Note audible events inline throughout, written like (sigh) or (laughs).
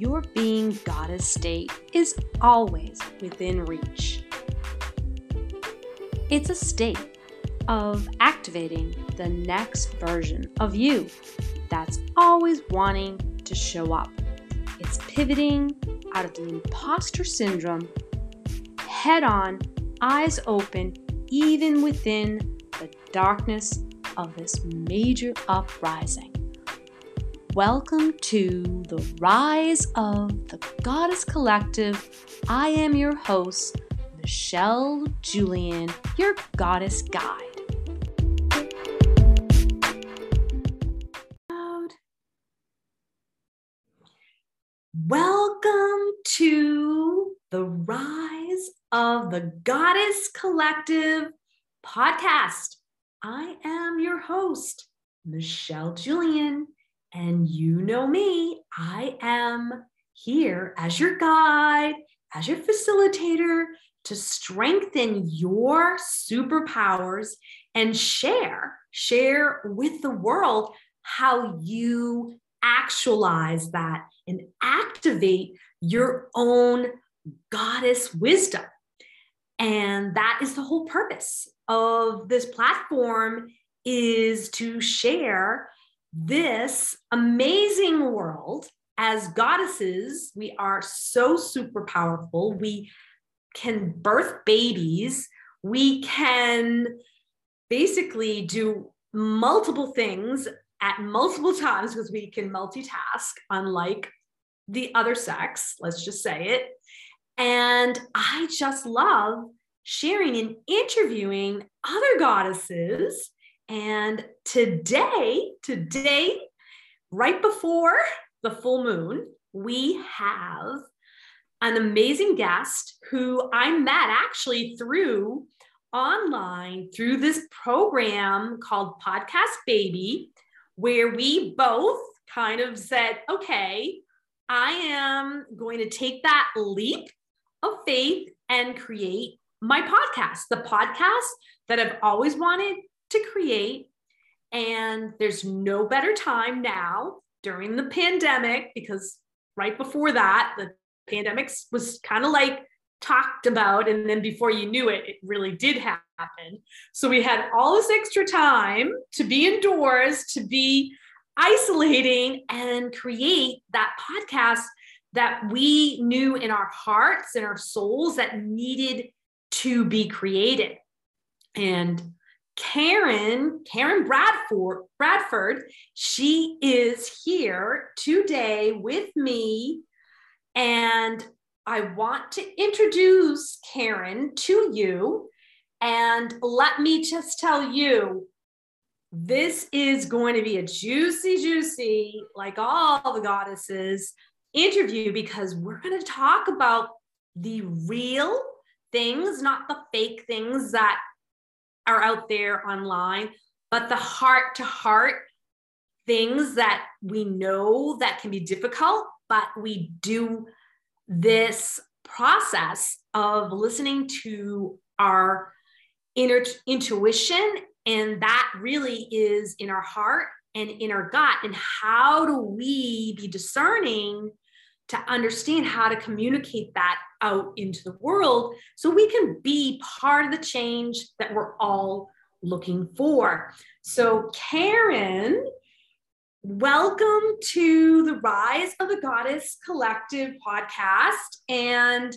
your being goddess state is always within reach. It's a state of activating the next version of you that's always wanting to show up. It's pivoting out of the imposter syndrome, head on, eyes open, even within the darkness of this major uprising. Welcome to the Rise of the Goddess Collective. I am your host, Michelle Julian, your goddess guide. Welcome to the Rise of the Goddess Collective podcast. I am your host, Michelle Julian, and you know me. I am here as your guide, as your facilitator to strengthen your superpowers and share, share with the world how you actualize that and activate your own goddess wisdom. And that is the whole purpose of this platform is to share this amazing world as goddesses. We are so super powerful. We can birth babies. We can basically do multiple things at multiple times because we can multitask, unlike the other sex, let's just say it. And I just love sharing and interviewing other goddesses. And today, today, right before the full moon, we have an amazing guest who I met actually through online through this program called Podcast Baby where we both kind of said, okay, I am going to take that leap of faith and create my podcast, the podcast that I've always wanted to create. And there's no better time now during the pandemic, because right before that, the pandemic was kind of like talked about. And then before you knew it, it really did happen. So we had all this extra time to be indoors, to be isolating and create that podcast that we knew in our hearts and our souls that needed to be created. And Karen, Karen Bradford, Bradford, she is here today with me. And I want to introduce Karen to you. And let me just tell you, this is going to be a juicy, juicy, like all the goddesses interview, because we're going to talk about the real things, not the fake things that are out there online, but the heart to heart things that we know that can be difficult, but we do this process of listening to our inner intuition and that really is in our heart and in our gut. And how do we be discerning to understand how to communicate that out into the world so we can be part of the change that we're all looking for so karen Welcome to the Rise of the Goddess Collective podcast. And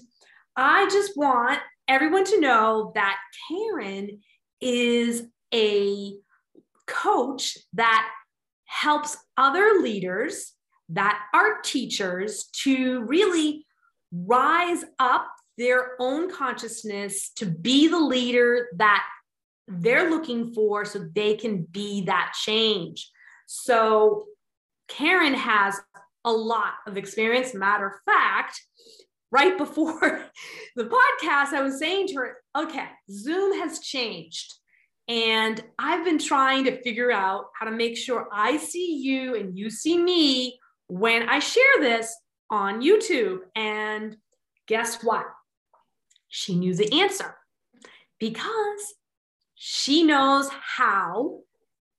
I just want everyone to know that Karen is a coach that helps other leaders that are teachers to really rise up their own consciousness to be the leader that they're looking for so they can be that change. So Karen has a lot of experience. Matter of fact, right (laughs) before the podcast, I was saying to her, okay, Zoom has changed. And I've been trying to figure out how to make sure I see you and you see me when I share this on YouTube. And guess what? She knew the answer because she knows how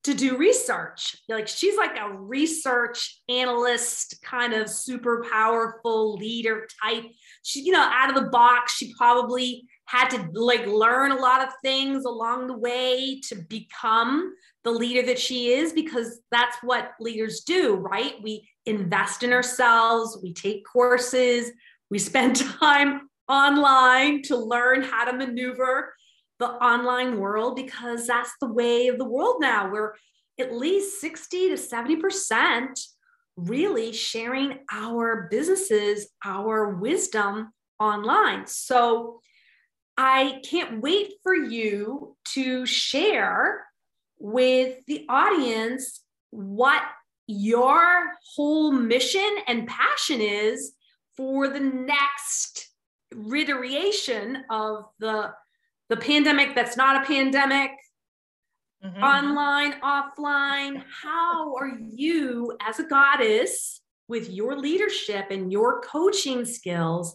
to do research. Like she's like a research analyst, kind of super powerful leader type. She, you know, out of the box, she probably had to like learn a lot of things along the way to become the leader that she is because that's what leaders do, right? We invest in ourselves, we take courses, we spend (laughs) time online to learn how to maneuver the online world because that's the way of the world now. We're at least 60 to 70% really sharing our businesses, our wisdom online. So I can't wait for you to share with the audience what your whole mission and passion is for the next iteration of the the pandemic that's not a pandemic mm-hmm. online offline (laughs) how are you as a goddess with your leadership and your coaching skills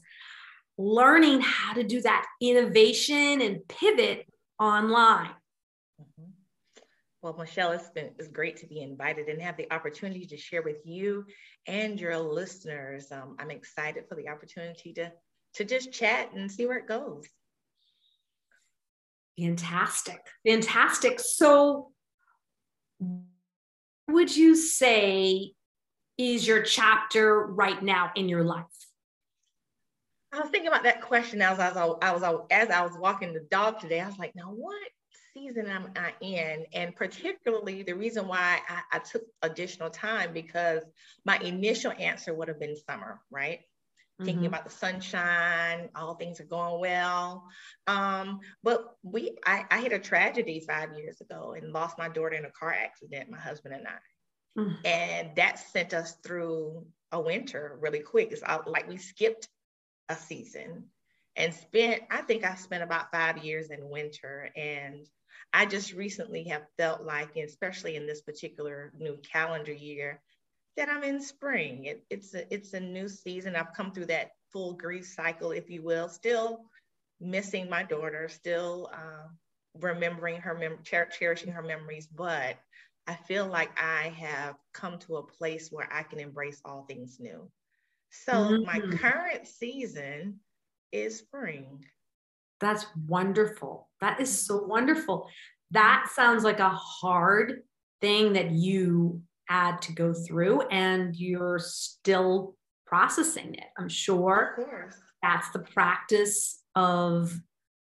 learning how to do that innovation and pivot online. Well, Michelle, it's been it's great to be invited and have the opportunity to share with you and your listeners. Um, I'm excited for the opportunity to to just chat and see where it goes. Fantastic. Fantastic. So, would you say is your chapter right now in your life? I was thinking about that question as I was, I was as I was walking the dog today. I was like, now what season I'm I in? And particularly the reason why I, I took additional time because my initial answer would have been summer, right? thinking mm-hmm. about the sunshine, all things are going well. Um, but we, I, I had a tragedy five years ago and lost my daughter in a car accident, my husband and I. Mm-hmm. And that sent us through a winter really quick. It's like we skipped a season and spent, I think I spent about five years in winter. And I just recently have felt like, especially in this particular new calendar year, that I'm in spring. It, it's a it's a new season. I've come through that full grief cycle, if you will. Still missing my daughter, still uh, remembering her, mem- cher- cherishing her memories, but I feel like I have come to a place where I can embrace all things new. So mm-hmm. my current season is spring. That's wonderful. That is mm. so wonderful. That sounds like a hard thing that you had to go through and you're still processing it. I'm sure Of course. that's the practice of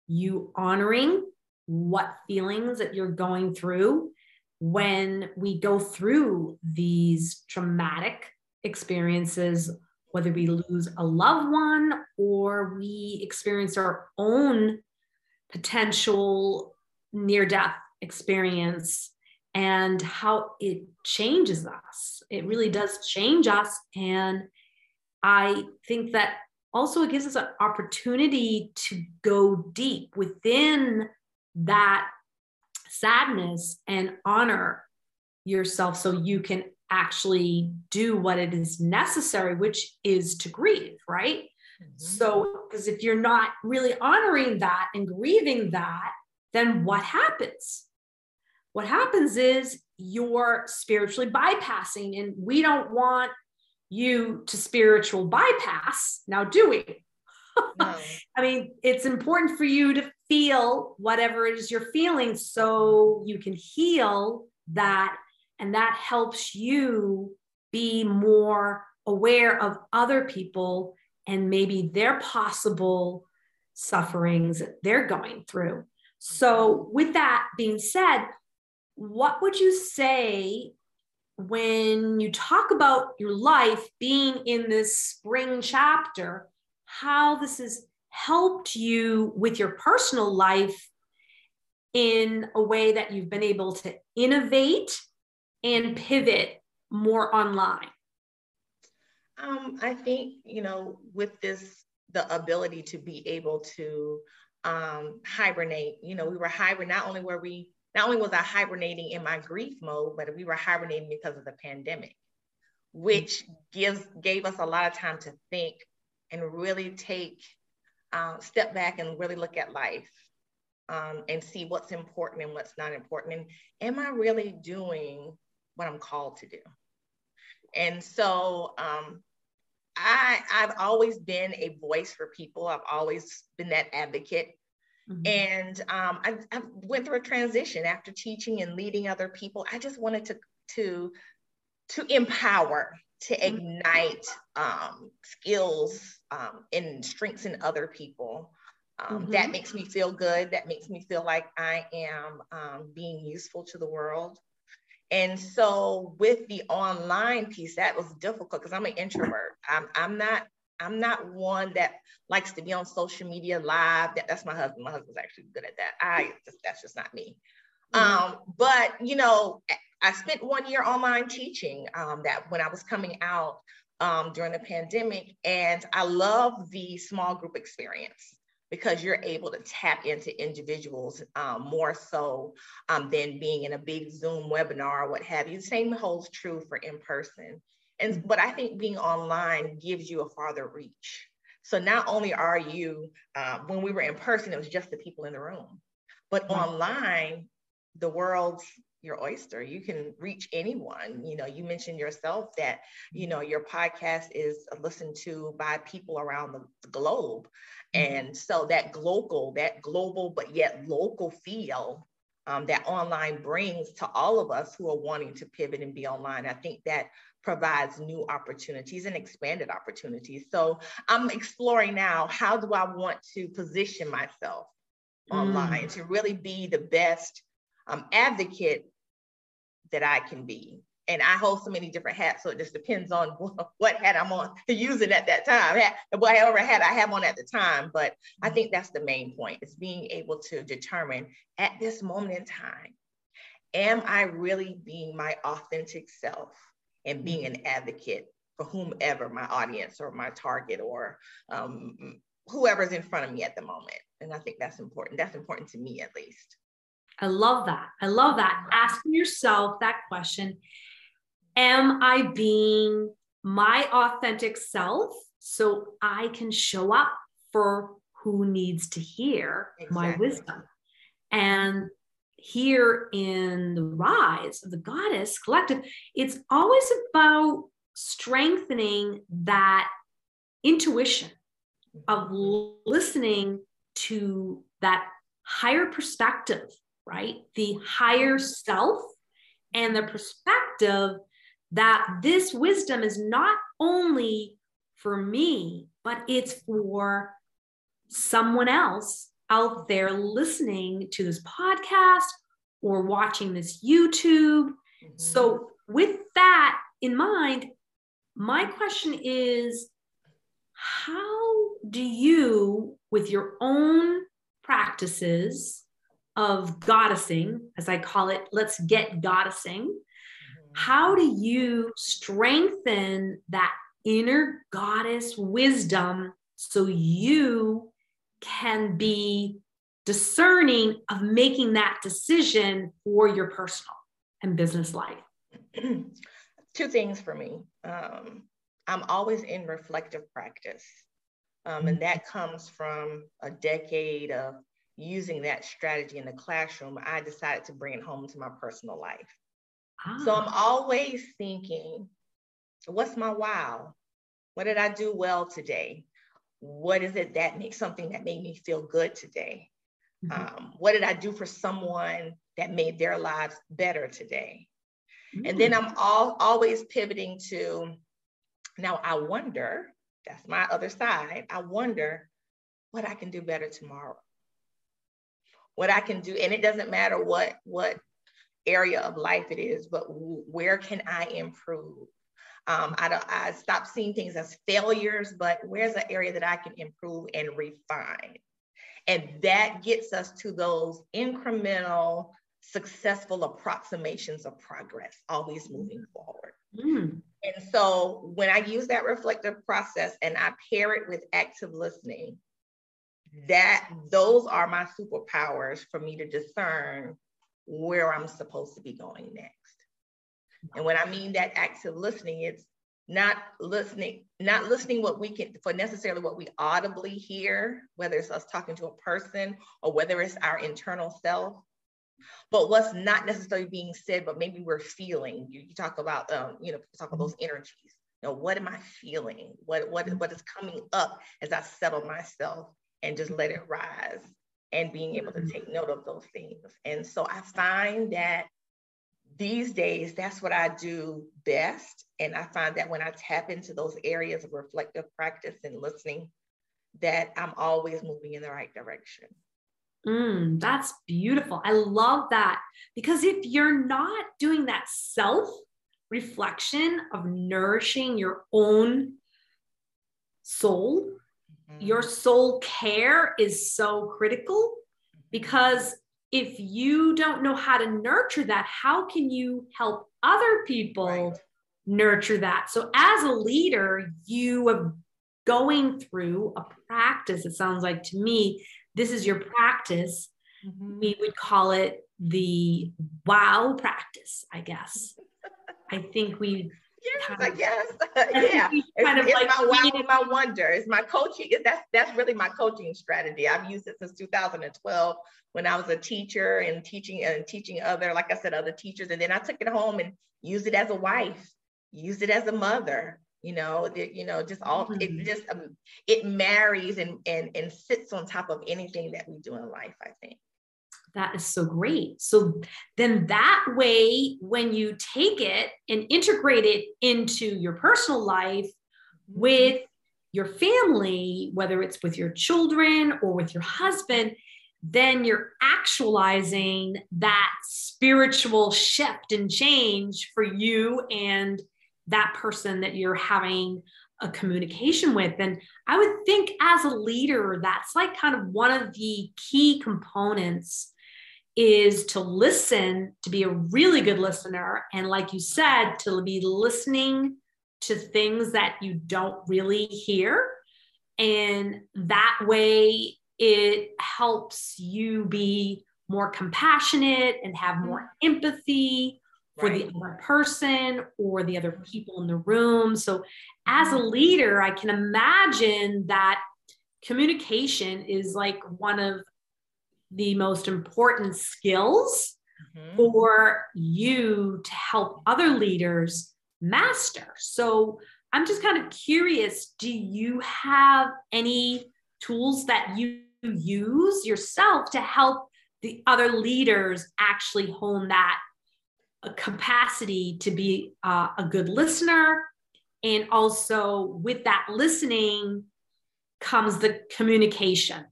you honoring what feelings that you're going through when we go through these traumatic experiences, whether we lose a loved one or we experience our own potential near death experience and how it changes us. It really does change us. And I think that also it gives us an opportunity to go deep within that sadness and honor yourself so you can actually do what it is necessary, which is to grieve, right? Mm-hmm. So, because if you're not really honoring that and grieving that, then what happens? what happens is you're spiritually bypassing, and we don't want you to spiritual bypass. Now, do we? No. (laughs) I mean, it's important for you to feel whatever it is you're feeling so you can heal that. And that helps you be more aware of other people and maybe their possible sufferings they're going through. So, with that being said, what would you say when you talk about your life being in this spring chapter, how this has helped you with your personal life in a way that you've been able to innovate and pivot more online? Um, I think, you know, with this, the ability to be able to um, hibernate, you know, we were hibernating, not only were we not only was I hibernating in my grief mode, but we were hibernating because of the pandemic, which gives gave us a lot of time to think and really take um, step back and really look at life. um, and see what's important and what's not important. And am I really doing what I'm called to do? And so um, I, I've always been a voice for people. I've always been that advocate. Mm-hmm. And um, I, I, went through a transition after teaching and leading other people. I just wanted to to to empower, to mm-hmm. ignite um, skills um, and strengths in other people. Um, mm-hmm. That makes me feel good. That makes me feel like I am um, being useful to the world. And so with the online piece, that was difficult because I'm an introvert. I'm, I'm not I'm not one that likes to be on social media live. That, that's my husband. My husband's actually good at that. I just, that's just not me. Mm-hmm. Um, but you know, I spent one year online teaching um, that when I was coming out um, during the pandemic, and I love the small group experience because you're able to tap into individuals um, more so um, than being in a big Zoom webinar or what have you. The same holds true for in person. And but I think being online gives you a farther reach. So not only are you, uh, when we were in person, it was just the people in the room, but mm-hmm. online, the world's your oyster. You can reach anyone. You know, you mentioned yourself that, you know, your podcast is listened to by people around the globe. Mm-hmm. And so that global, that global, but yet local feel um, that online brings to all of us who are wanting to pivot and be online. I think that provides new opportunities and expanded opportunities. So I'm exploring now how do I want to position myself mm. online to really be the best um, advocate that I can be. And I hold so many different hats, so it just depends on (laughs) what hat I'm on using at that time, whatever hat I have on at the time. But I think that's the main point is being able to determine at this moment in time, am I really being my authentic self and being an advocate for whomever my audience or my target or um, whoever's in front of me at the moment? And I think that's important. That's important to me at least. I love that. I love that. Asking yourself that question Am I being my authentic self so I can show up for who needs to hear exactly. my wisdom? And here in the rise of the goddess collective, it's always about strengthening that intuition of mm-hmm. listening to that higher perspective right? The higher self and the perspective that this wisdom is not only for me, but it's for someone else out there listening to this podcast or watching this YouTube. Mm-hmm. So, with that in mind, my question is how do you, with your own practices, of goddessing, as I call it, let's get goddessing. Mm-hmm. How do you strengthen that inner goddess wisdom so you can be discerning of making that decision for your personal and business life? (clears throat) Two things for me. Um, I'm always in reflective practice. Um, and mm-hmm. that comes from a decade of using that strategy in the classroom, I decided to bring it home to my personal life. Ah. So I'm always thinking, what's my wow? What did I do well today? What is it that makes something that made me feel good today? Mm-hmm. Um, what did I do for someone that made their lives better today? Mm-hmm. And then mm. I'm all, always pivoting to now I wonder, that's my other side, I wonder what I can do better tomorrow what I can do, and it doesn't matter what what area of life it is, but where can I improve? Um, I don't. I stop seeing things as failures, but where's an area that I can improve and refine? And that gets us to those incremental, successful approximations of progress, always moving forward. Mm. And so when I use that reflective process and I pair it with active listening, that those are my superpowers for me to discern where I'm supposed to be going next. And when I mean that active listening, it's not listening, not listening what we can for necessarily what we audibly hear, whether it's us talking to a person or whether it's our internal self, but what's not necessarily being said, but maybe we're feeling. You, you talk about, um, you know, talk about those energies. You know, what am I feeling? What what what is coming up as I settle myself and just let it rise and being able to take note of those things. And so I find that these days, that's what I do best. And I find that when I tap into those areas of reflective practice and listening, that I'm always moving in the right direction. Mm, that's beautiful. I love that because if you're not doing that self reflection of nourishing your own soul, mm-hmm. Your soul care is so critical because if you don't know how to nurture that, how can you help other people right. nurture that? So, as a leader, you are going through a practice, it sounds like to me, this is your practice. Mm-hmm. We would call it the wow practice, I guess. (laughs) I think we Yes, guess. (laughs) yeah. It's, it's like my wow, my wonder. It's my coaching. That's that's really my coaching strategy. I've used it since 2012 when I was a teacher and teaching and teaching other, like I said, other teachers. And then I took it home and used it as a wife, used it as a mother. You know, it, you know, just all mm-hmm. it just um, it marries and and and sits on top of anything that we do in life. I think. That is so great. So then that way, when you take it and integrate it into your personal life with your family, whether it's with your children or with your husband, then you're actualizing that spiritual shift and change for you and that person that you're having a communication with. And I would think as a leader, that's like kind of one of the key components is to listen, to be a really good listener. And like you said, to be listening to things that you don't really hear. And that way it helps you be more compassionate and have mm-hmm. more empathy for right. the other person or the other mm-hmm. people in the room. So, as a mm-hmm. leader, I can imagine that communication is like one of the most important skills mm-hmm. for you to help other leaders master. So, I'm just kind of curious do you have any tools that you use yourself to help the other leaders actually hone that uh, capacity to be uh, a good listener and also with that listening comes the communication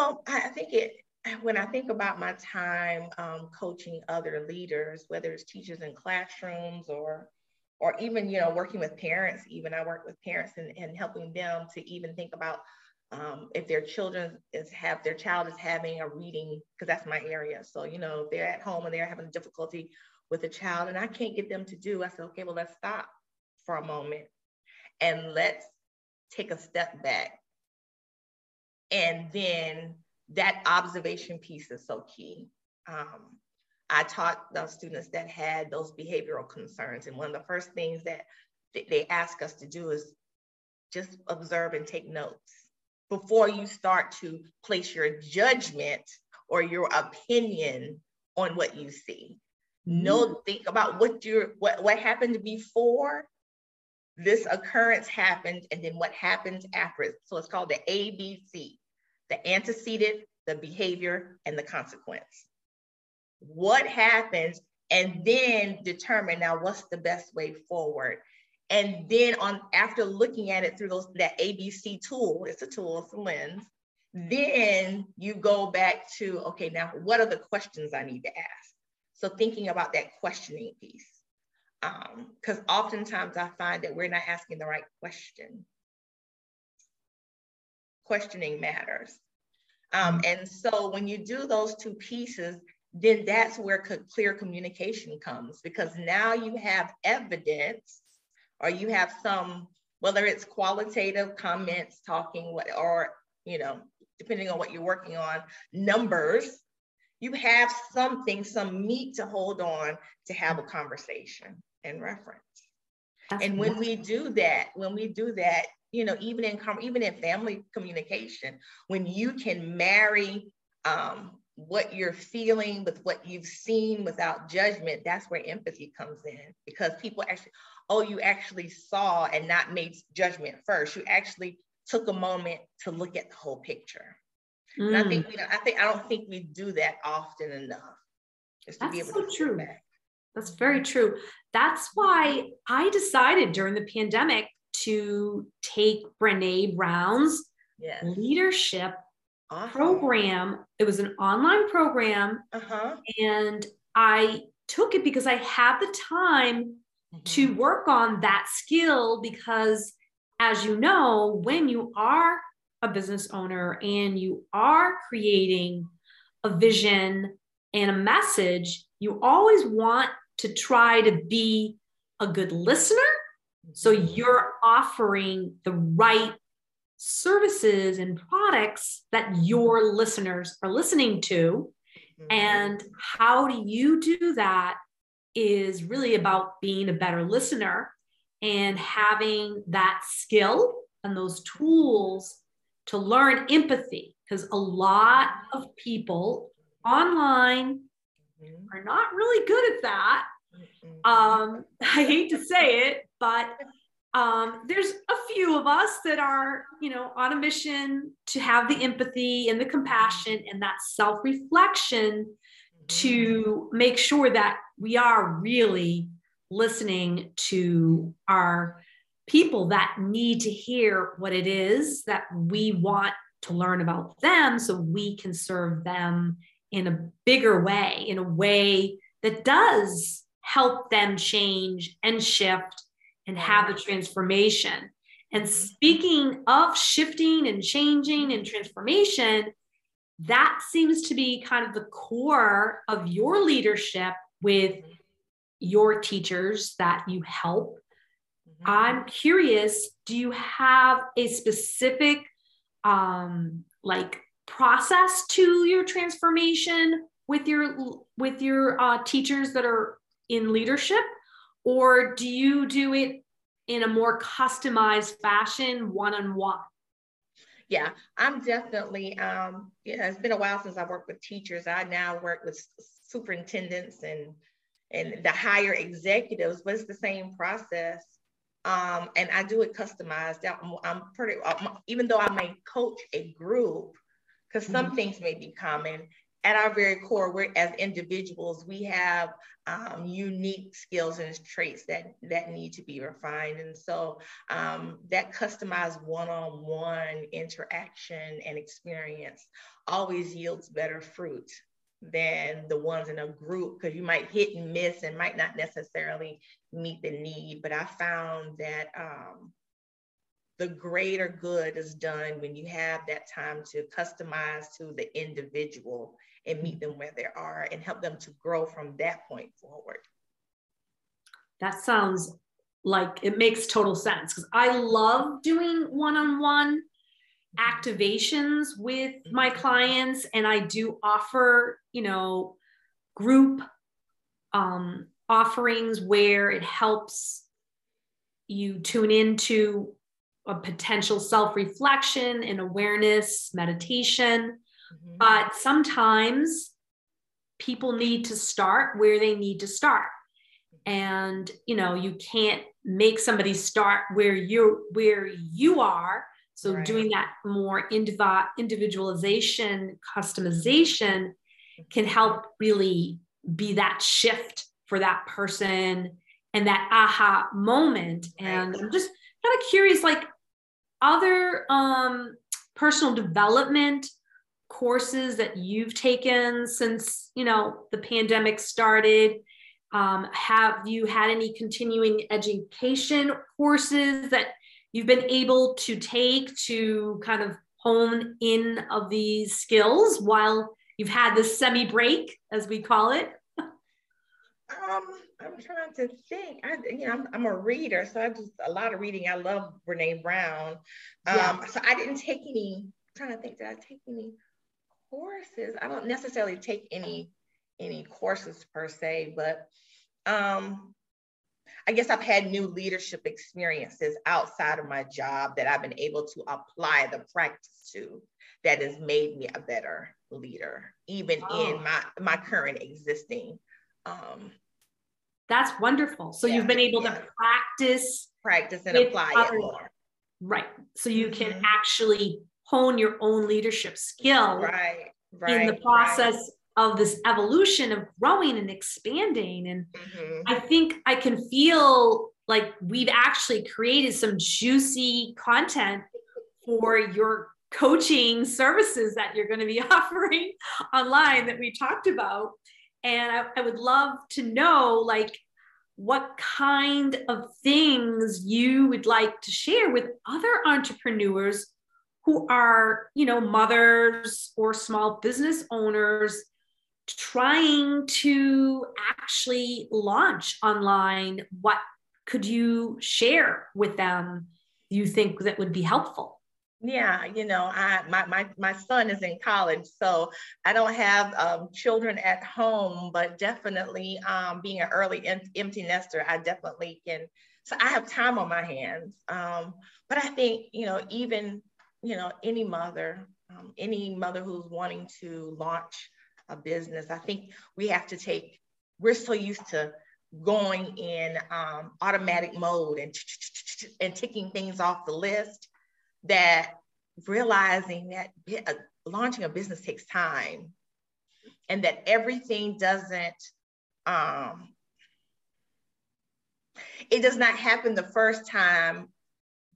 well i think it when i think about my time um, coaching other leaders whether it's teachers in classrooms or or even you know working with parents even i work with parents and, and helping them to even think about um, if their children is have their child is having a reading because that's my area. So you know they're at home and they're having difficulty with a child and i can't get them to do i said okay well let's stop for a moment and let's take a step back and then that observation piece is so key um, I taught those students that had those behavioral concerns. And one of the first things that they ask us to do is just observe and take notes before you start to place your judgment or your opinion on what you see. Mm-hmm. Know, think about what you what, what happened before this occurrence happened and then what happens after it. So it's called the ABC, the antecedent, the behavior, and the consequence what happens, and then determine now what's the best way forward. And then on after looking at it through those that ABC tool, it's a tool, it's a lens, then you go back to okay, now what are the questions I need to ask? So thinking about that questioning piece. Because um, oftentimes I find that we're not asking the right question. Questioning matters. Um, and so when you do those two pieces, then that's where clear communication comes because now you have evidence or you have some, whether it's qualitative comments, talking, what, or, you know, depending on what you're working on, numbers, you have something, some meat to hold on to have a conversation. and reference. And when we do that, when we do that, you know, even in even in family communication, when you can marry um, what you're feeling with what you've seen without judgment, that's where empathy comes in because people actually, oh, you actually saw and not made judgment first. You actually took a moment to look at the whole picture. Mm. And I think mm. know, I think I don't think we do that often enough. Just to That's be able so to true. That's very true. That's why I decided during the pandemic to take Brene Brown's yes. leadership awesome. program. It was an online program. Uh-huh. And I took it because I had the time mm-hmm. to work on that skill because, as you know, when you are a business owner and you are creating a vision and a message, you always want to try to be a good listener. So you're offering the right services and products that your listeners are listening to. Mm-hmm. And how do you do that is really about being a better listener and having that skill and those tools to learn empathy. Because a lot of people online mm-hmm. are not really good at that. Mm-hmm. Um, (laughs) I hate to say it, but um, there's a few of us that are, you know, on a mission to have the empathy and the compassion and that self reflection to make sure that we are really listening to our people that need to hear what it is that we want to learn about them so we can serve them in a bigger way, in a way that does help them change and shift and have the transformation. And speaking of shifting and changing and transformation, that seems to be kind of the core of your leadership with your teachers that you help. Mm-hmm. I'm curious, do you have a specific um like process to your transformation with your with your uh, teachers that are in leadership or do you do it in a more customized fashion one-on-one yeah i'm definitely um yeah it's been a while since i worked with teachers i now work with superintendents and and the higher executives but it's the same process um, and I do it customized. I'm, I'm pretty, I'm, even though I may coach a group, because some mm-hmm. things may be common. At our very core, we're as individuals, we have um, unique skills and traits that that need to be refined, and so um, that customized one-on-one interaction and experience always yields better fruit than the ones in a group because you might hit and miss and might not necessarily meet the need. But I found that um, the greater good is done when you have that time to customize to the individual and meet them where they are and help them to grow from that point forward. That sounds like it makes total sense because I love doing one on one activations with my mm-hmm. clients and I do offer, you know, group um, offerings where it helps you tune into a potential self reflection and awareness, meditation. Mm-hmm. But sometimes people need to start where they need to start. And you know, you can't make somebody start where you where you are. So right. doing that more indiv- individualization, customization can help really be that shift for that person and that aha moment. And I'm just kind of curious, like other um, personal development courses that you've taken since you know the pandemic started um, have you had any continuing education courses that you've been able to take to kind of hone in of these skills while you've had this semi break as we call it um, I'm trying to think. I, you know, I'm, I'm, a reader, so I just a lot of reading. I love Brene Brown. Um, yeah. so I didn't take any. I'm trying to think, did I take any courses? I don't necessarily take any any courses per se, but um, I guess I've had new leadership experiences outside of my job that I've been able to apply the practice to that has made me a better leader, even oh. in my, my current existing. Um, That's wonderful. So yeah, you've been able yeah. to practice. Practice and apply other, it more. Right. So you mm-hmm. can actually hone your own leadership skill right, right, in the process right. of this evolution of growing and expanding. And mm-hmm. I think I can feel like we've actually created some juicy content for your coaching services that you're going to be (laughs) offering online that we talked about. And I, I would love to know like what kind of things you would like to share with other entrepreneurs who are, you know, mothers or small business owners trying to actually launch online. What could you share with them you think that would be helpful? Yeah, you know, I my my my son is in college, so I don't have um, children at home, but definitely um, being an early empty nester, I definitely can. So I have time on my hands. Um, but I think you know, even you know, any mother, um, any mother who's wanting to launch a business, I think we have to take. We're so used to going in um, automatic mode and and ticking things off the list that realizing that launching a business takes time and that everything doesn't um, it does not happen the first time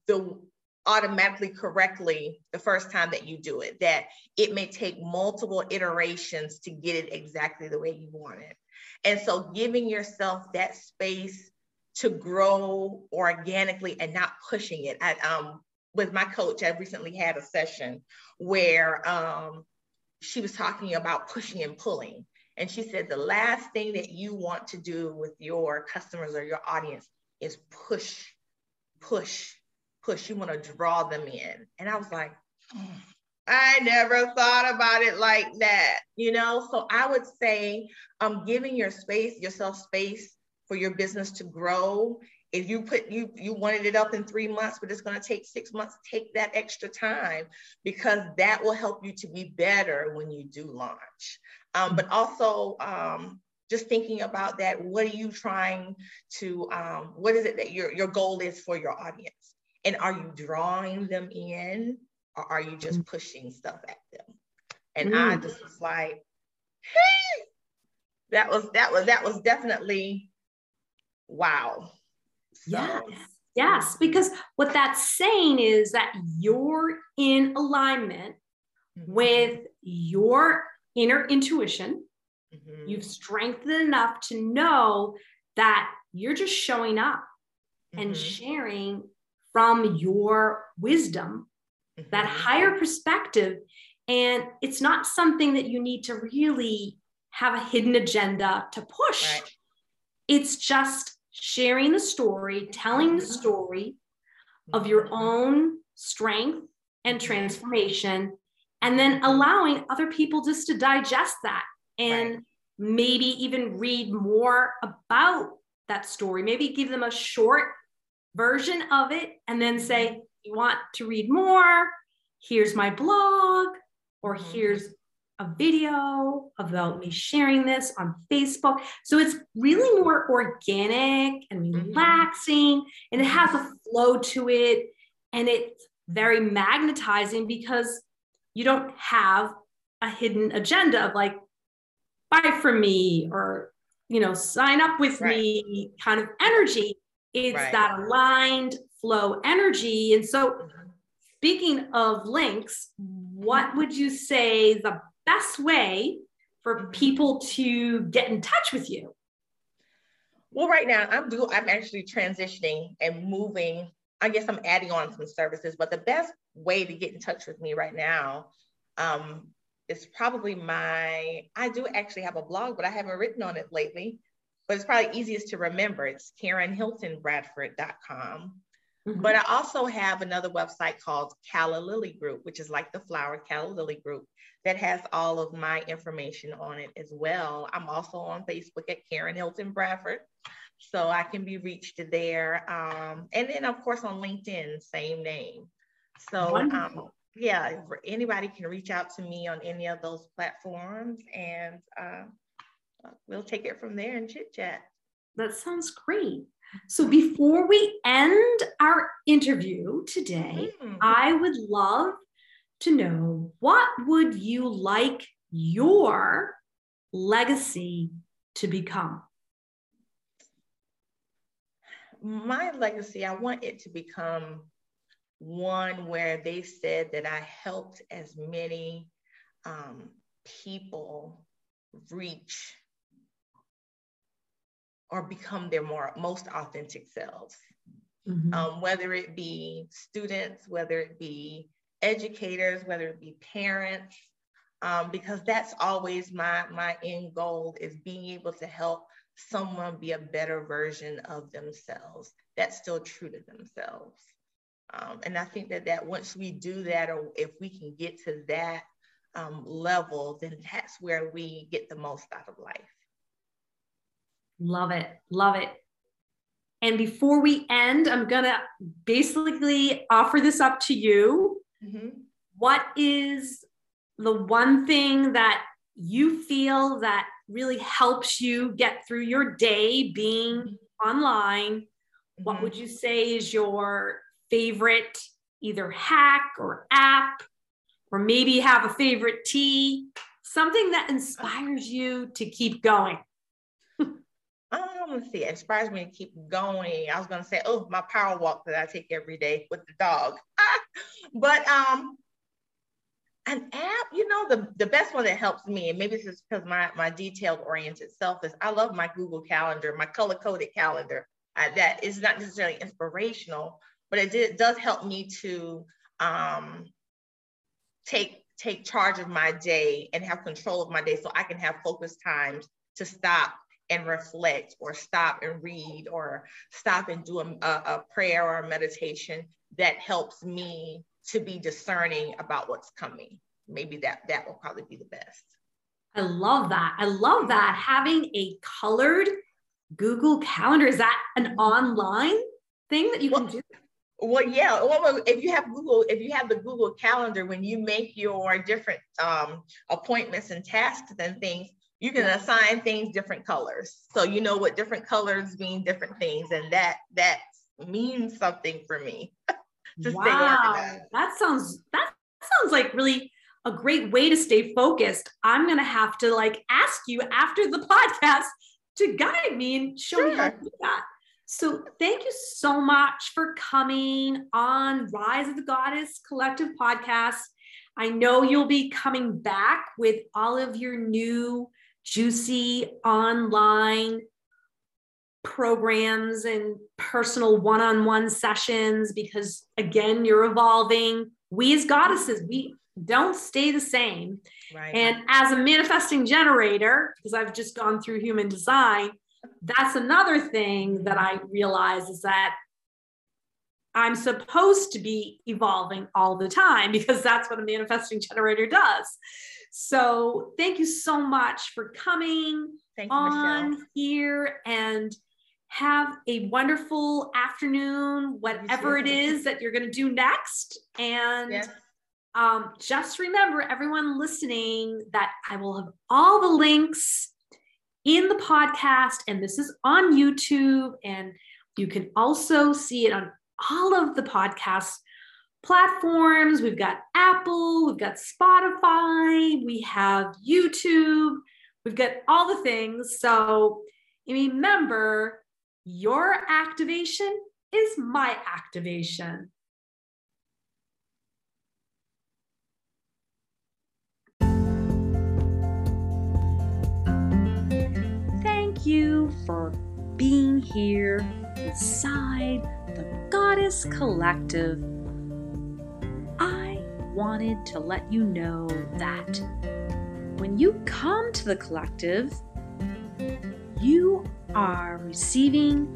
the automatically correctly the first time that you do it that it may take multiple iterations to get it exactly the way you want it and so giving yourself that space to grow organically and not pushing it. I, um, with my coach, I recently had a session where um, she was talking about pushing and pulling. And she said the last thing that you want to do with your customers or your audience is push, push, push. You want to draw them in. And I was like, mm, I never thought about it like that, you know? So I would say um, giving your space, yourself space for your business to grow if you put you you wanted it up in three months but it's going to take six months take that extra time because that will help you to be better when you do launch um, but also um, just thinking about that what are you trying to um, what is it that your, your goal is for your audience and are you drawing them in or are you just pushing stuff at them and mm. i just was like hey that was that was that was definitely wow Yes. Yes, because what that's saying is that you're in alignment mm-hmm. with your inner intuition. Mm-hmm. You've strengthened enough to know that you're just showing up mm-hmm. and sharing from your wisdom, mm-hmm. that mm-hmm. higher perspective. And it's not something that you need to really have a hidden agenda to push. Right. It's just sharing the story, telling the mm-hmm. story of mm-hmm. your own strength and transformation, and then allowing other people just to digest that and right. maybe even read more about that story. Maybe give them a short version of it and then say, You want to read more? Here's my blog, or mm-hmm. here's a video about me sharing this on Facebook. So it's really more organic and mm-hmm. relaxing, and it has a flow to it. And it's very magnetizing because you don't have a hidden agenda of like, buy from me or, you know, sign up with right. me kind of energy. It's right. that aligned flow energy. And so, mm-hmm. speaking of links, what would you say the best way for mm-hmm. people to get in touch with you? Well, right now I'm do I'm actually transitioning and moving. I guess I'm adding on some services, but the best way to get in touch with me right now um, is probably my. I do actually have a blog, but I haven't written on it lately. But it's probably easiest to remember. It's KarenHiltonBradford.com. Mm-hmm. But I also have another website called Calla Lily Group, which is like the flower Calla Lily Group that has all of my information on it as well. I'm also on Facebook at Karen Hilton Bradford. So I can be reached there. Um, and then, of course, on LinkedIn, same name. So, um, yeah, anybody can reach out to me on any of those platforms and uh, we'll take it from there and chit chat. That sounds great. So before we end our interview today, mm-hmm. I would love to know what would you like your legacy to become? My legacy, I want it to become one where they said that I helped as many um, people reach or become their more most authentic selves. Mm-hmm. Um, whether it be students, whether it be educators, whether it be parents, um, because that's always my my end goal is being able to help someone be a better version of themselves that's still true to themselves. Um, and I think that that once we do that, or if we can get to that um, level, then that's where we get the most out of life. Love it. Love it. And before we end, I'm going to basically offer this up to you. Mm-hmm. What is the one thing that you feel that really helps you get through your day being online? Mm-hmm. What would you say is your favorite either hack or app, or maybe have a favorite tea, something that inspires you to keep going? Um, let's see, it inspires me to keep going. I was gonna say, oh, my power walk that I take every day with the dog. (laughs) but um, an app, you know, the, the best one that helps me, and maybe this is because my, my detailed oriented self is I love my Google Calendar, my color coded calendar. That is not necessarily inspirational, but it, did, it does help me to um, take take charge of my day and have control of my day so I can have focused times to stop and reflect or stop and read or stop and do a, a, prayer or a meditation that helps me to be discerning about what's coming. Maybe that that will probably be the best. I love that. I love that. Having a colored google calendar is that an online thing that you well, can do? well, yeah. Well, if you have Google, if you have the Google Calendar, when you make your different um, appointments and tasks and things, you can assign things different colors. So you know what different colors mean different things. And that that means something for me. (laughs) wow. That sounds that sounds like really a great way to stay focused. I'm gonna have to like ask you after the podcast to guide me and show sure. me how to do that. So thank you so much for coming on Rise of the Goddess Collective podcast. I know you'll be coming back with all of your new juicy online programs and personal one on one sessions because, again, you're evolving. We as goddesses, we don't stay the same. Right. And as a manifesting generator, because I've just gone through human design, that's another thing that I realize is that I'm supposed to be evolving all the time because that's what a manifesting generator does. So thank you so much for coming you, on here and have a wonderful afternoon, whatever it is that you're going to do next. And um, just remember, everyone listening, that I will have all the links in the podcast, and this is on YouTube. And you can also see it on all of the podcast platforms. We've got Apple, we've got Spotify, we have YouTube, we've got all the things. So remember, your activation is my activation. Thank you for being here inside Goddess Collective I wanted to let you know that when you come to the collective, you are receiving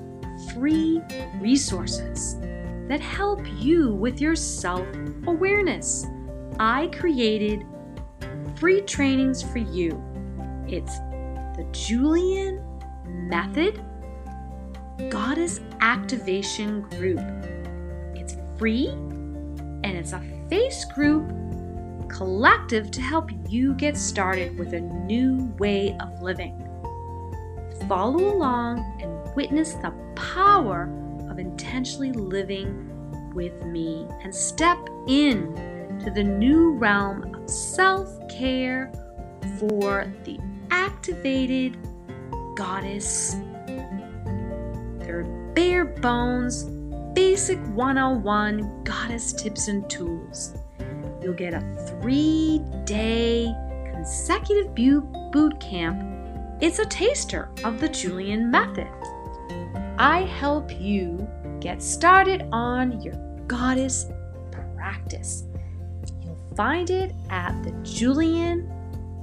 free resources that help you with your self awareness. I created free trainings for you. It's the Julian Method Goddess Activation Group. It's free and it's a face group collective to help you get started with a new way of living. Follow along and witness the power of intentionally living with me and step in to the new realm of self care for the activated goddess. Bare bones, basic 101 goddess tips and tools. You'll get a three day consecutive boot camp. It's a taster of the Julian method. I help you get started on your goddess practice. You'll find it at the Julian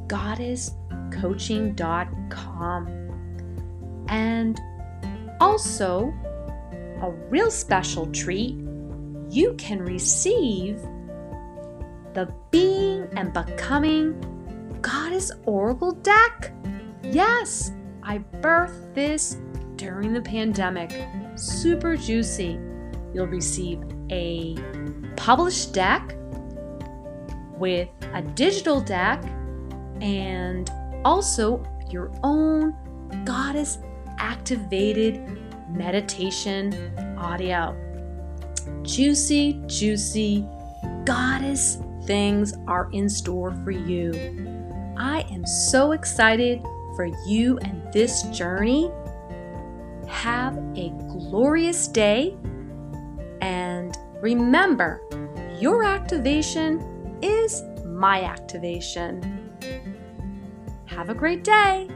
goddesscoaching.com. And also, a real special treat, you can receive the Being and Becoming Goddess Oracle deck. Yes, I birthed this during the pandemic. Super juicy. You'll receive a published deck with a digital deck and also your own goddess activated meditation audio. Juicy, juicy goddess things are in store for you. I am so excited for you and this journey. Have a glorious day and remember your activation is my activation. Have a great day.